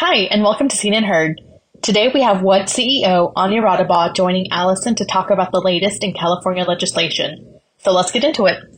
Hi, and welcome to Seen and Herd. Today we have WUD CEO Anja Raudabaugh joining Allison to talk about the latest in California legislation. So let's get into it.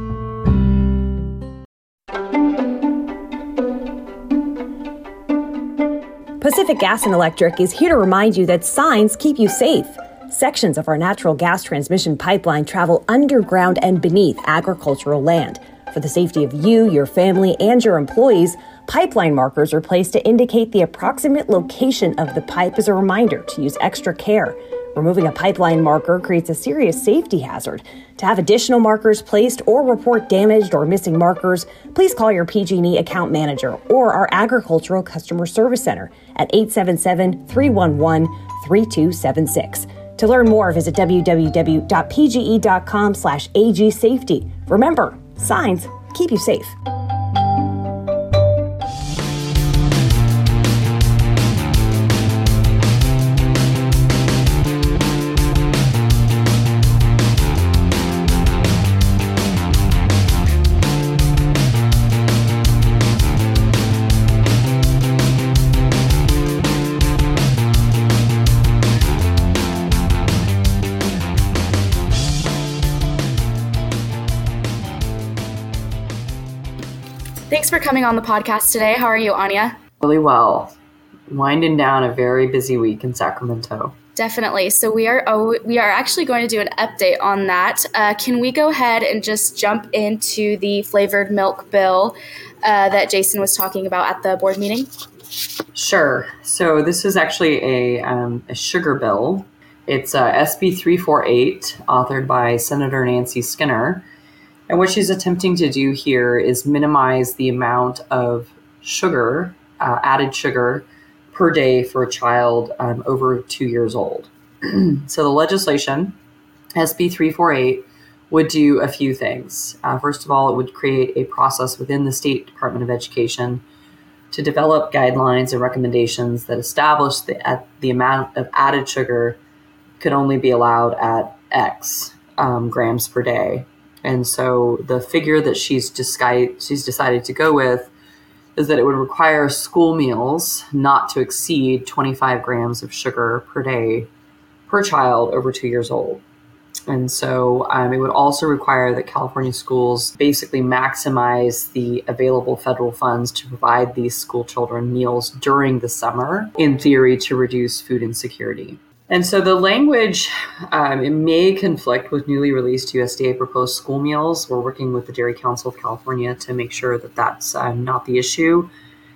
Pacific Gas and Electric is here to remind you that signs keep you safe. Sections of our natural gas transmission pipeline travel underground and beneath agricultural land. For the safety of you, your family, and your employees, pipeline markers are placed to indicate the approximate location of the pipe as a reminder to use extra care. Removing a pipeline marker creates a serious safety hazard. To have additional markers placed or report damaged or missing markers, please call your PG&E account manager or our agricultural customer service center at 877-311-3276. To learn more, visit www.pge.com/agsafety. Remember, signs keep you safe. Thanks for coming on the podcast today. How are you, Anja? Really well. Winding down a very busy week in Sacramento. Definitely. So we are oh, we are actually going to do an update on that. Uh, can we go ahead and just jump into the flavored milk bill uh, that Jason was talking about at the board meeting? Sure. So this is actually a, um, a sugar bill. It's uh, SB 348, authored by Senator Nancy Skinner. And what she's attempting to do here is minimize the amount of sugar, uh, added sugar, per day for a child um, over two years old. so the legislation, SB 348, would do a few things. Uh, first of all, it would create a process within the State Department of Education to develop guidelines and recommendations that establish the, the amount of added sugar could only be allowed at X um, grams per day and so the figure that she's decided, she's decided to go with is that it would require school meals not to exceed 25 grams of sugar per day per child over two years old. And so um, it would also require that California schools basically maximize the available federal funds to provide these school children meals during the summer, in theory, to reduce food insecurity. And so the language um, it may conflict with newly released USDA proposed school meals. We're working with the Dairy Council of California to make sure that that's um, not the issue.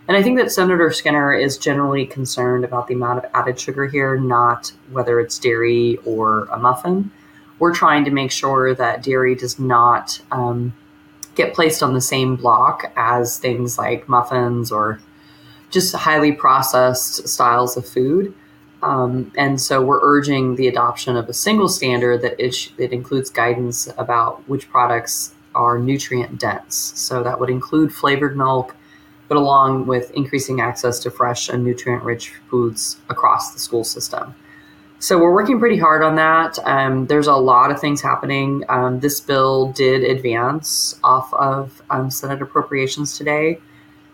And I think that Senator Skinner is generally concerned about the amount of added sugar here, not whether it's dairy or a muffin. We're trying to make sure that dairy does not um, get placed on the same block as things like muffins or just highly processed styles of food. Um, and so we're urging the adoption of a single standard that it, it includes guidance about which products are nutrient dense. So that would include flavored milk, but along with increasing access to fresh and nutrient rich foods across the school system. So we're working pretty hard on that. Um, there's a lot of things happening. Um, this bill did advance off of um, Senate appropriations today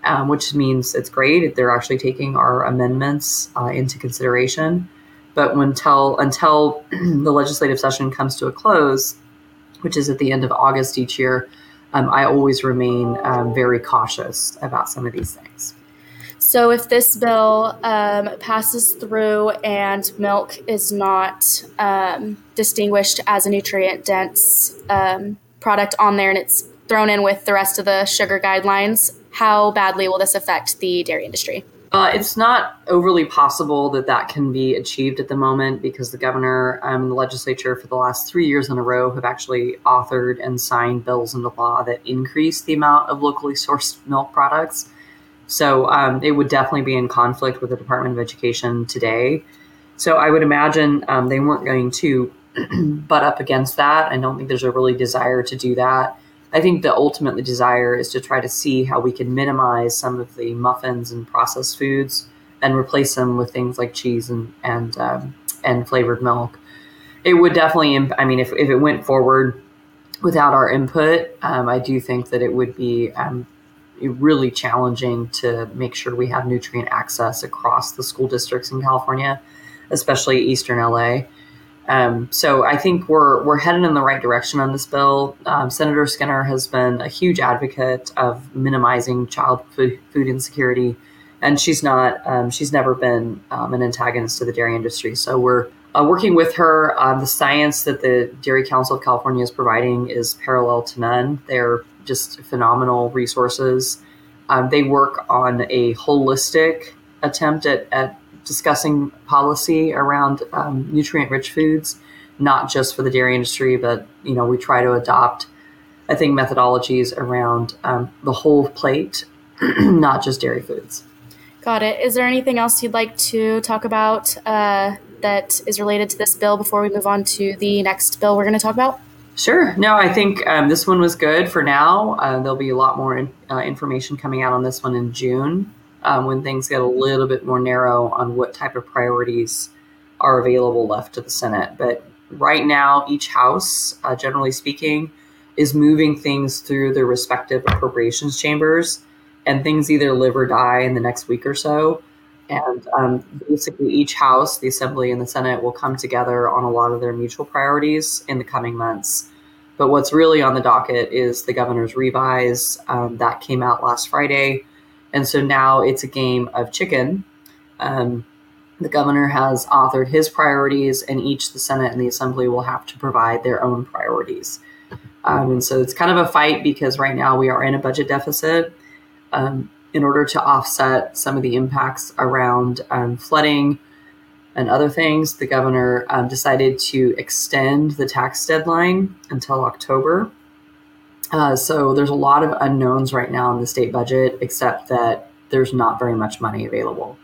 um, which means it's great. If they're actually taking our amendments uh, into consideration. But until until the legislative session comes to a close, which is at the end of August each year, um, I always remain um, very cautious about some of these things. So, if this bill um, passes through and milk is not um, distinguished as a nutrient dense um, product on there and it's thrown in with the rest of the sugar guidelines, how badly will this affect the dairy industry? Uh, it's not overly possible that that can be achieved at the moment because the governor um, and the legislature for the last three years in a row have actually authored and signed bills into law that increase the amount of locally sourced milk products. So um, it would definitely be in conflict with the Department of Education today. So I would imagine um, they weren't going to butt up against that. I don't think there's a really desire to do that. I think the ultimate desire is to try to see how we can minimize some of the muffins and processed foods and replace them with things like cheese and and um, and flavored milk. It would definitely. Imp- I mean, if if it went forward without our input, um, I do think that it would be um, really challenging to make sure we have nutrient access across the school districts in California, especially Eastern LA. Um, so I think we're we're headed in the right direction on this bill. Um, Senator Skinner has been a huge advocate of minimizing child food, food insecurity, and she's not um, she's never been um, an antagonist to the dairy industry. So we're uh, working with her. Uh, the science that the Dairy Council of California is providing is parallel to none. They're just phenomenal resources. Um, they work on a holistic attempt at, at discussing policy around um, nutrient-rich foods, not just for the dairy industry, but you know we try to adopt, I think, methodologies around um, the whole plate, not just dairy foods. Got it. Is there anything else you'd like to talk about uh, that is related to this bill before we move on to the next bill we're going to talk about? Sure. No, I think um, this one was good for now. Uh, there'll be a lot more in, uh, information coming out on this one in June um, when things get a little bit more narrow on what type of priorities are available left to the Senate. But right now, each House, uh, generally speaking, is moving things through their respective appropriations chambers, and things either live or die in the next week or so. And um, basically, each House, the Assembly, and the Senate will come together on a lot of their mutual priorities in the coming months. But what's really on the docket is the governor's revise um, that came out last Friday and so now it's a game of chicken. Um, the governor has authored his priorities, and each the Senate and the Assembly will have to provide their own priorities. Um, and so it's kind of a fight because right now we are in a budget deficit. Um, in order to offset some of the impacts around um, flooding and other things, the governor um, decided to extend the tax deadline until October. Uh, so there's a lot of unknowns right now in the state budget, except that there's not very much money available.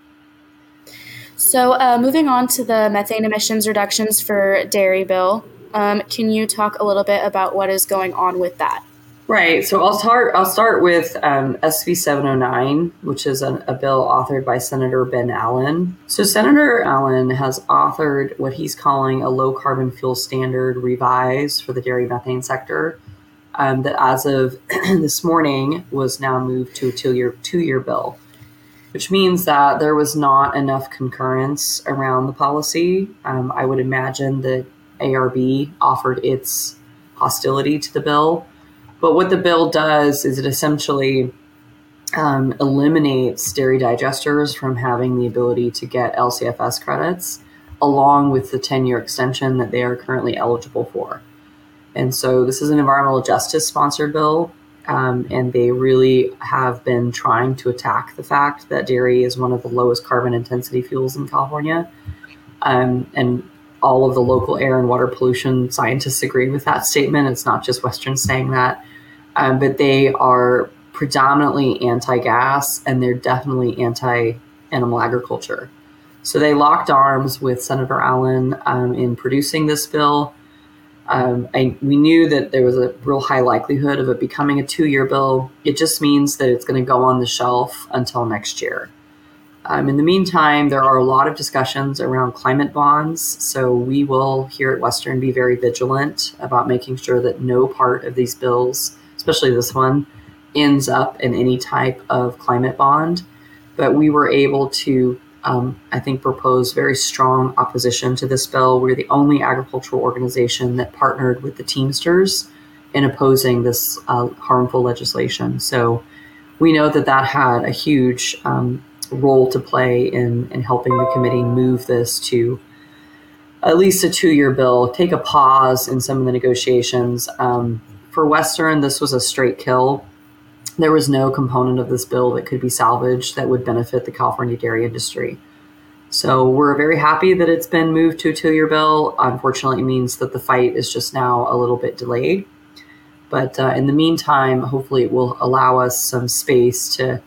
So, uh, moving on to the methane emissions reductions for dairy bill, um, can you talk a little bit about what is going on with that? Right. So I'll start. I'll start with um, SB 709, which is an, a bill authored by Senator Ben Allen. So Senator Allen has authored what he's calling a low carbon fuel standard revise for the dairy methane sector um, that as of this morning was now moved to a two year two year bill, which means that there was not enough concurrence around the policy. Um, I would imagine that ARB offered its hostility to the bill, but what the bill does is it essentially um, eliminates dairy digesters from having the ability to get LCFS credits, along with the 10 year extension that they are currently eligible for. And so this is an environmental justice sponsored bill. Um, and they really have been trying to attack the fact that dairy is one of the lowest carbon intensity fuels in California. Um, and all of the local air and water pollution scientists agree with that statement. It's not just Western saying that, um, but they are predominantly anti gas and they're definitely anti animal agriculture. So they locked arms with Senator Allen um, in producing this bill. Um, I, we knew that there was a real high likelihood of it becoming a two year bill. It just means that it's going to go on the shelf until next year. Um, in the meantime, there are a lot of discussions around climate bonds. So we will here at Western be very vigilant about making sure that no part of these bills, especially this one, ends up in any type of climate bond. But we were able to um, I think, proposed very strong opposition to this bill. We're the only agricultural organization that partnered with the Teamsters in opposing this uh, harmful legislation. So we know that that had a huge um, role to play in, in helping the committee move this to at least a two year bill, take a pause in some of the negotiations. Um, for Western, this was a straight kill. There was no component of this bill that could be salvaged that would benefit the California dairy industry. So we're very happy that it's been moved to a two year bill. Unfortunately, it means that the fight is just now a little bit delayed. But uh, in the meantime, hopefully, it will allow us some space to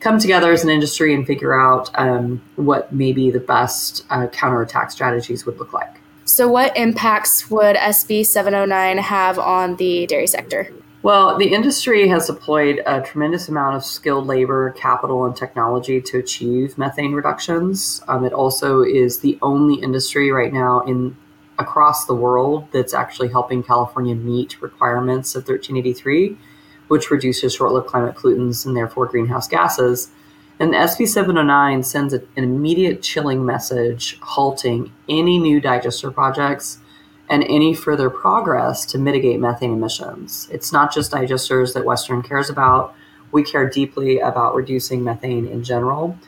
come together as an industry and figure out um, what maybe the best uh, counterattack strategies would look like. So, what impacts would SB 709 have on the dairy sector? Well, the industry has deployed a tremendous amount of skilled labor, capital, and technology to achieve methane reductions. Um, it also is the only industry right now in across the world that's actually helping California meet requirements of 1383, which reduces short-lived climate pollutants and therefore greenhouse gases. And SB 709 sends an immediate chilling message halting any new digester projects and any further progress to mitigate methane emissions. It's not just digesters that Western cares about. We care deeply about reducing methane in general.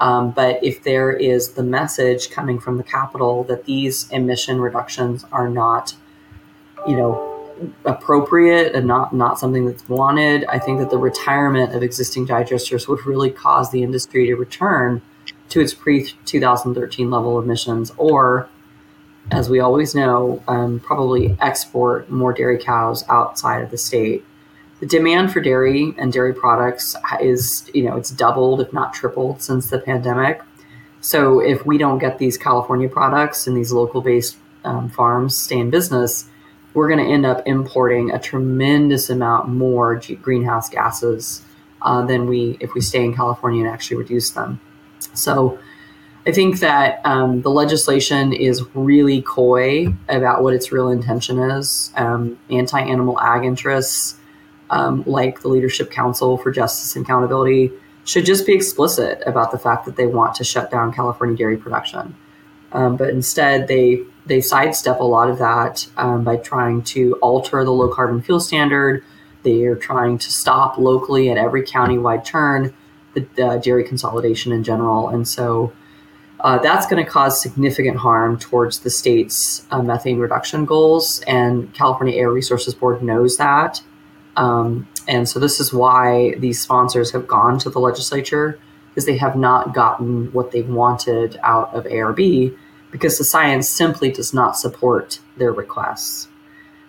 Um, but if there is the message coming from the capital that these emission reductions are not, you know, appropriate and not not something that's wanted, I think that the retirement of existing digesters would really cause the industry to return to its pre 2013 level of emissions or as we always know, um, probably export more dairy cows outside of the state. The demand for dairy and dairy products is, you know, it's doubled, if not tripled, since the pandemic. So if we don't get these California products and these local-based um, farms stay in business, we're going to end up importing a tremendous amount more g- greenhouse gases uh, than we if we stay in California and actually reduce them. So I think that um, the legislation is really coy about what its real intention is. Um, Anti animal ag interests, um, like the Leadership Council for Justice and Accountability, should just be explicit about the fact that they want to shut down California dairy production. Um, but instead, they they sidestep a lot of that um, by trying to alter the low carbon fuel standard. They are trying to stop locally at every county-wide turn the, the dairy consolidation in general, and so uh, that's going to cause significant harm towards the state's uh, methane reduction goals. And California Air Resources Board knows that. Um, and so this is why these sponsors have gone to the legislature because they have not gotten what they wanted out of ARB because the science simply does not support their requests.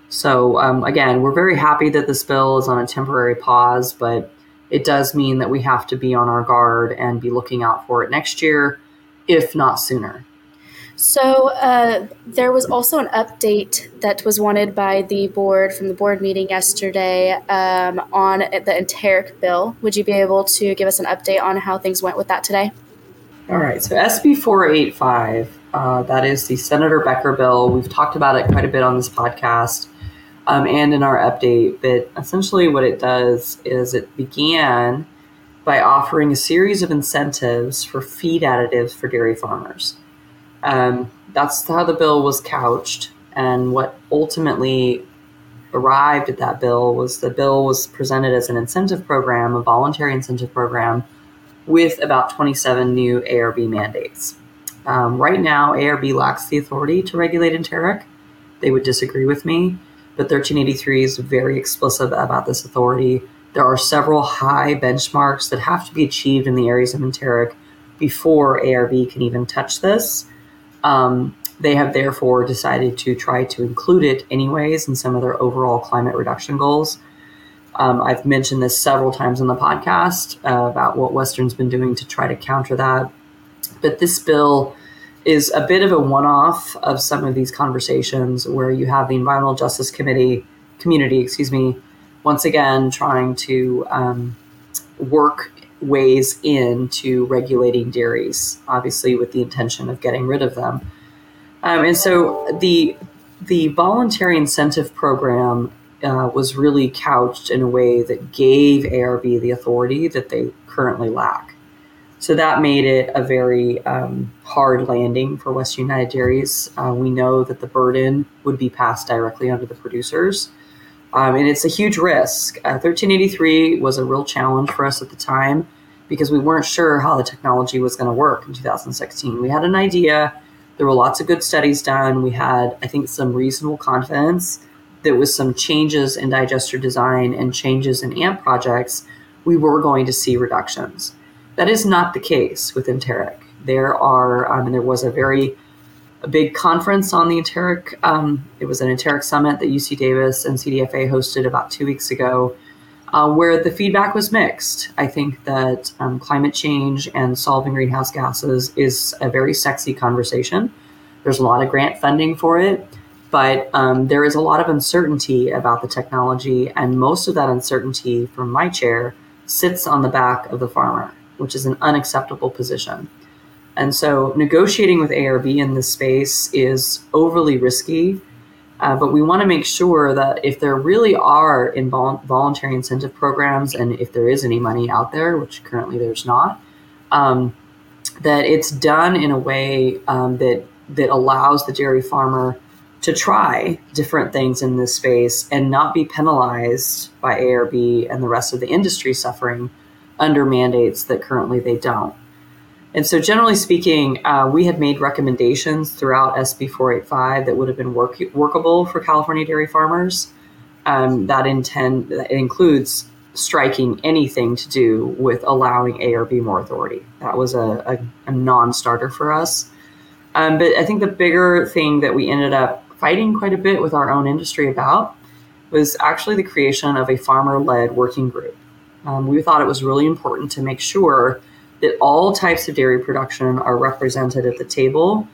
So um, again, we're very happy that this bill is on a temporary pause, but it does mean that we have to be on our guard and be looking out for it next year if not sooner. So uh, there was also an update that was wanted by the board from the board meeting yesterday um, on the enteric bill. Would you be able to give us an update on how things went with that today? All right. So SB 485, uh, that is the Senator Becker bill. We've talked about it quite a bit on this podcast um, and in our update. But essentially, what it does is it began by offering a series of incentives for feed additives for dairy farmers. Um, that's how the bill was couched. And what ultimately arrived at that bill was the bill was presented as an incentive program, a voluntary incentive program, with about 27 new ARB mandates. Um, right now, ARB lacks the authority to regulate enteric. They would disagree with me, but 1383 is very explicit about this authority there are several high benchmarks that have to be achieved in the areas of enteric before ARB can even touch this. Um, they have therefore decided to try to include it anyways in some of their overall climate reduction goals. Um, I've mentioned this several times on the podcast uh, about what Western's been doing to try to counter that. But this bill is a bit of a one off of some of these conversations where you have the Environmental Justice Committee community, excuse me, once again trying to um, work ways into regulating dairies, obviously with the intention of getting rid of them. Um, and so the the voluntary incentive program uh, was really couched in a way that gave ARB the authority that they currently lack. So that made it a very um, hard landing for Western United Dairies. Uh, we know that the burden would be passed directly onto the producers. Um, and it's a huge risk. Uh, 1383 was a real challenge for us at the time because we weren't sure how the technology was going to work in 2016. We had an idea. There were lots of good studies done. We had, I think, some reasonable confidence that with some changes in digester design and changes in AMMP projects, we were going to see reductions. That is not the case with enteric. There are, um, and there was a very a big conference on the enteric. Um, it was an enteric summit that UC Davis and CDFA hosted about two weeks ago, uh, where the feedback was mixed. I think that um, climate change and solving greenhouse gases is a very sexy conversation. There's a lot of grant funding for it, but um, there is a lot of uncertainty about the technology, and most of that uncertainty from my chair sits on the back of the farmer, which is an unacceptable position. And so negotiating with ARB in this space is overly risky. Uh, but we want to make sure that if there really are invol- voluntary incentive programs, and if there is any money out there, which currently there's not, um, that it's done in a way um, that that allows the dairy farmer to try different things in this space and not be penalized by ARB and the rest of the industry suffering under mandates that currently they don't. And so, generally speaking, uh, we had made recommendations throughout SB 485 that would have been work- workable for California dairy farmers. Um, that intend that includes striking anything to do with allowing ARB more authority. That was a, a, a non-starter for us. Um, but I think the bigger thing that we ended up fighting quite a bit with our own industry about was actually the creation of a farmer-led working group. Um, we thought it was really important to make sure that all types of dairy production are represented at the table,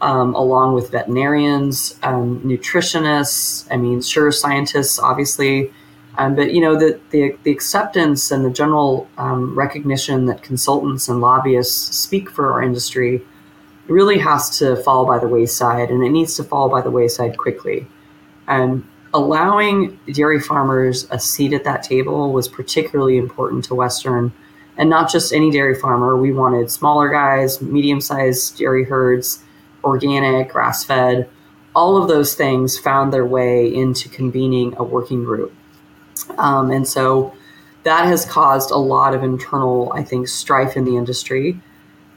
um, along with veterinarians, um, nutritionists. I mean, sure, scientists, obviously, um, but you know the, the, the acceptance and the general um, recognition that consultants and lobbyists speak for our industry really has to fall by the wayside, and it needs to fall by the wayside quickly. And allowing dairy farmers a seat at that table was particularly important to Western and not just any dairy farmer. We wanted smaller guys, medium sized dairy herds, organic, grass fed. All of those things found their way into convening a working group. Um, and so that has caused a lot of internal, I think, strife in the industry.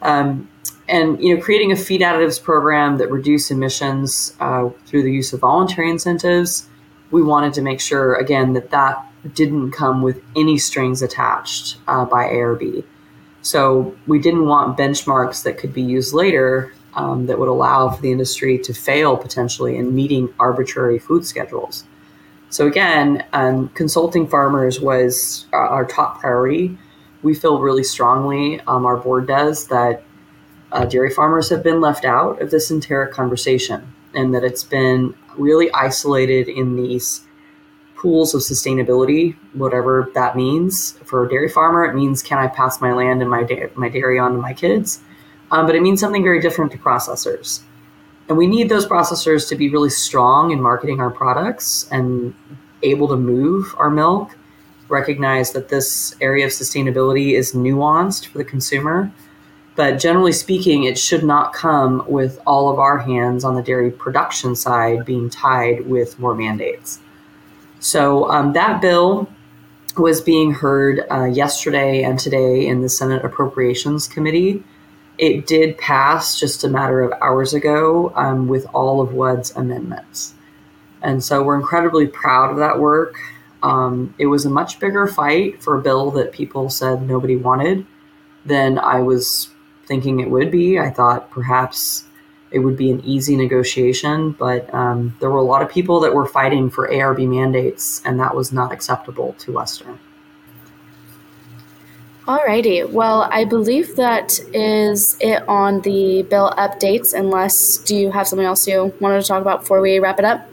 Um, and you know, creating a feed additives program that reduce emissions uh, through the use of voluntary incentives, we wanted to make sure again that that didn't come with any strings attached uh, by ARB. So we didn't want benchmarks that could be used later um, that would allow for the industry to fail potentially in meeting arbitrary food schedules. So again, um, consulting farmers was uh, our top priority. We feel really strongly, um, our board does, that uh, dairy farmers have been left out of this entire conversation and that it's been really isolated in these pools of sustainability, whatever that means. For a dairy farmer, it means can I pass my land and my, da- my dairy on to my kids? Um, but it means something very different to processors. And we need those processors to be really strong in marketing our products and able to move our milk, recognize that this area of sustainability is nuanced for the consumer. But generally speaking, it should not come with all of our hands on the dairy production side being tied with more mandates. So um, that bill was being heard uh, yesterday and today in the Senate Appropriations Committee. It did pass just a matter of hours ago um, with all of WUD's amendments. And so we're incredibly proud of that work. Um, it was a much bigger fight for a bill that people said nobody wanted than I was thinking it would be. I thought perhaps it would be an easy negotiation, but um, there were a lot of people that were fighting for ARB mandates, and that was not acceptable to Western. Alrighty. Well, I believe that is it on the bill updates. Unless, do you have something else you wanted to talk about before we wrap it up?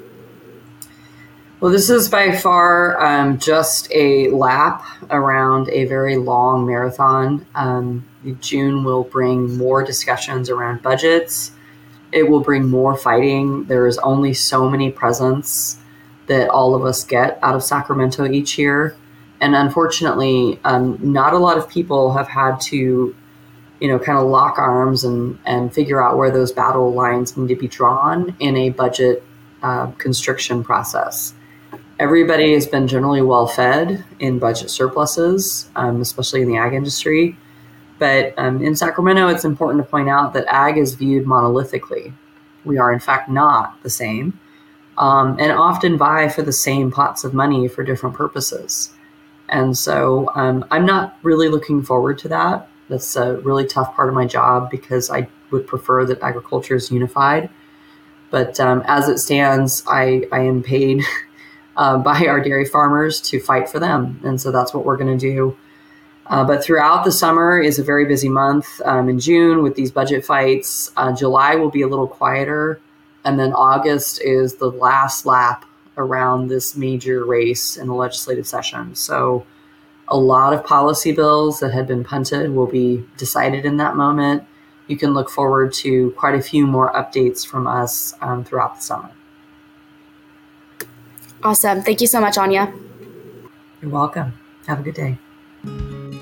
Well, this is by far um, just a lap around a very long marathon. Um, June will bring more discussions around budgets it will bring more fighting. There is only so many presents that all of us get out of Sacramento each year. And unfortunately, um, not a lot of people have had to, you know, kind of lock arms and, and figure out where those battle lines need to be drawn in a budget uh, constriction process. Everybody has been generally well fed in budget surpluses, um, especially in the ag industry. But um, in Sacramento, it's important to point out that ag is viewed monolithically. We are, in fact, not the same, um, and often vie for the same pots of money for different purposes. And so um, I'm not really looking forward to that. That's a really tough part of my job because I would prefer that agriculture is unified. But um, as it stands, I, I am paid uh, by our dairy farmers to fight for them. And so that's what we're going to do. Uh, but throughout the summer is a very busy month. Um, in June, with these budget fights, uh, July will be a little quieter. And then August is the last lap around this major race in the legislative session. So a lot of policy bills that had been punted will be decided in that moment. You can look forward to quite a few more updates from us um, throughout the summer. Awesome. Thank you so much, Anja. You're welcome. Have a good day.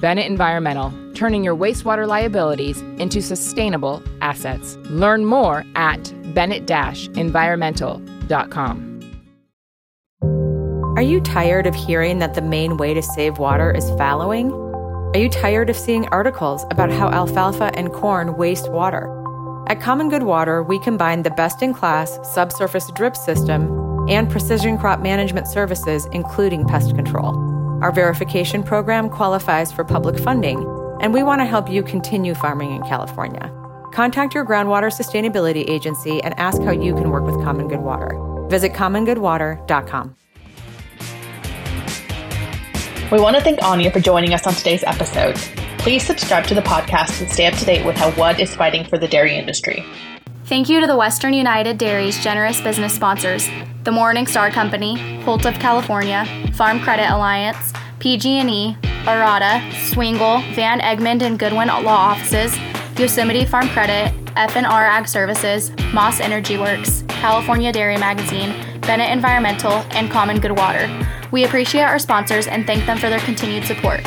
Bennett Environmental, turning your wastewater liabilities into sustainable assets. Learn more at bennett environmental.com. Are you tired of hearing that the main way to save water is fallowing? Are you tired of seeing articles about how alfalfa and corn waste water? At Common Good Water, we combine the best in class subsurface drip system and precision crop management services, including pest control. Our verification program qualifies for public funding, and we want to help you continue farming in California. Contact your groundwater sustainability agency and ask how you can work with Common Good Water. Visit commongoodwater.com. We want to thank Anja for joining us on today's episode. Please subscribe to the podcast and stay up to date with how WUD is fighting for the dairy industry. Thank you to the Western United Dairy's generous business sponsors, the Morning Star Company, Holt of California, Farm Credit Alliance, PG&E, Arata, Swingle, Van Egmond and Goodwin Law Offices, Yosemite Farm Credit, FNR Ag Services, Moss Energy Works, California Dairy Magazine, Bennett Environmental, and Common Good Water. We appreciate our sponsors and thank them for their continued support.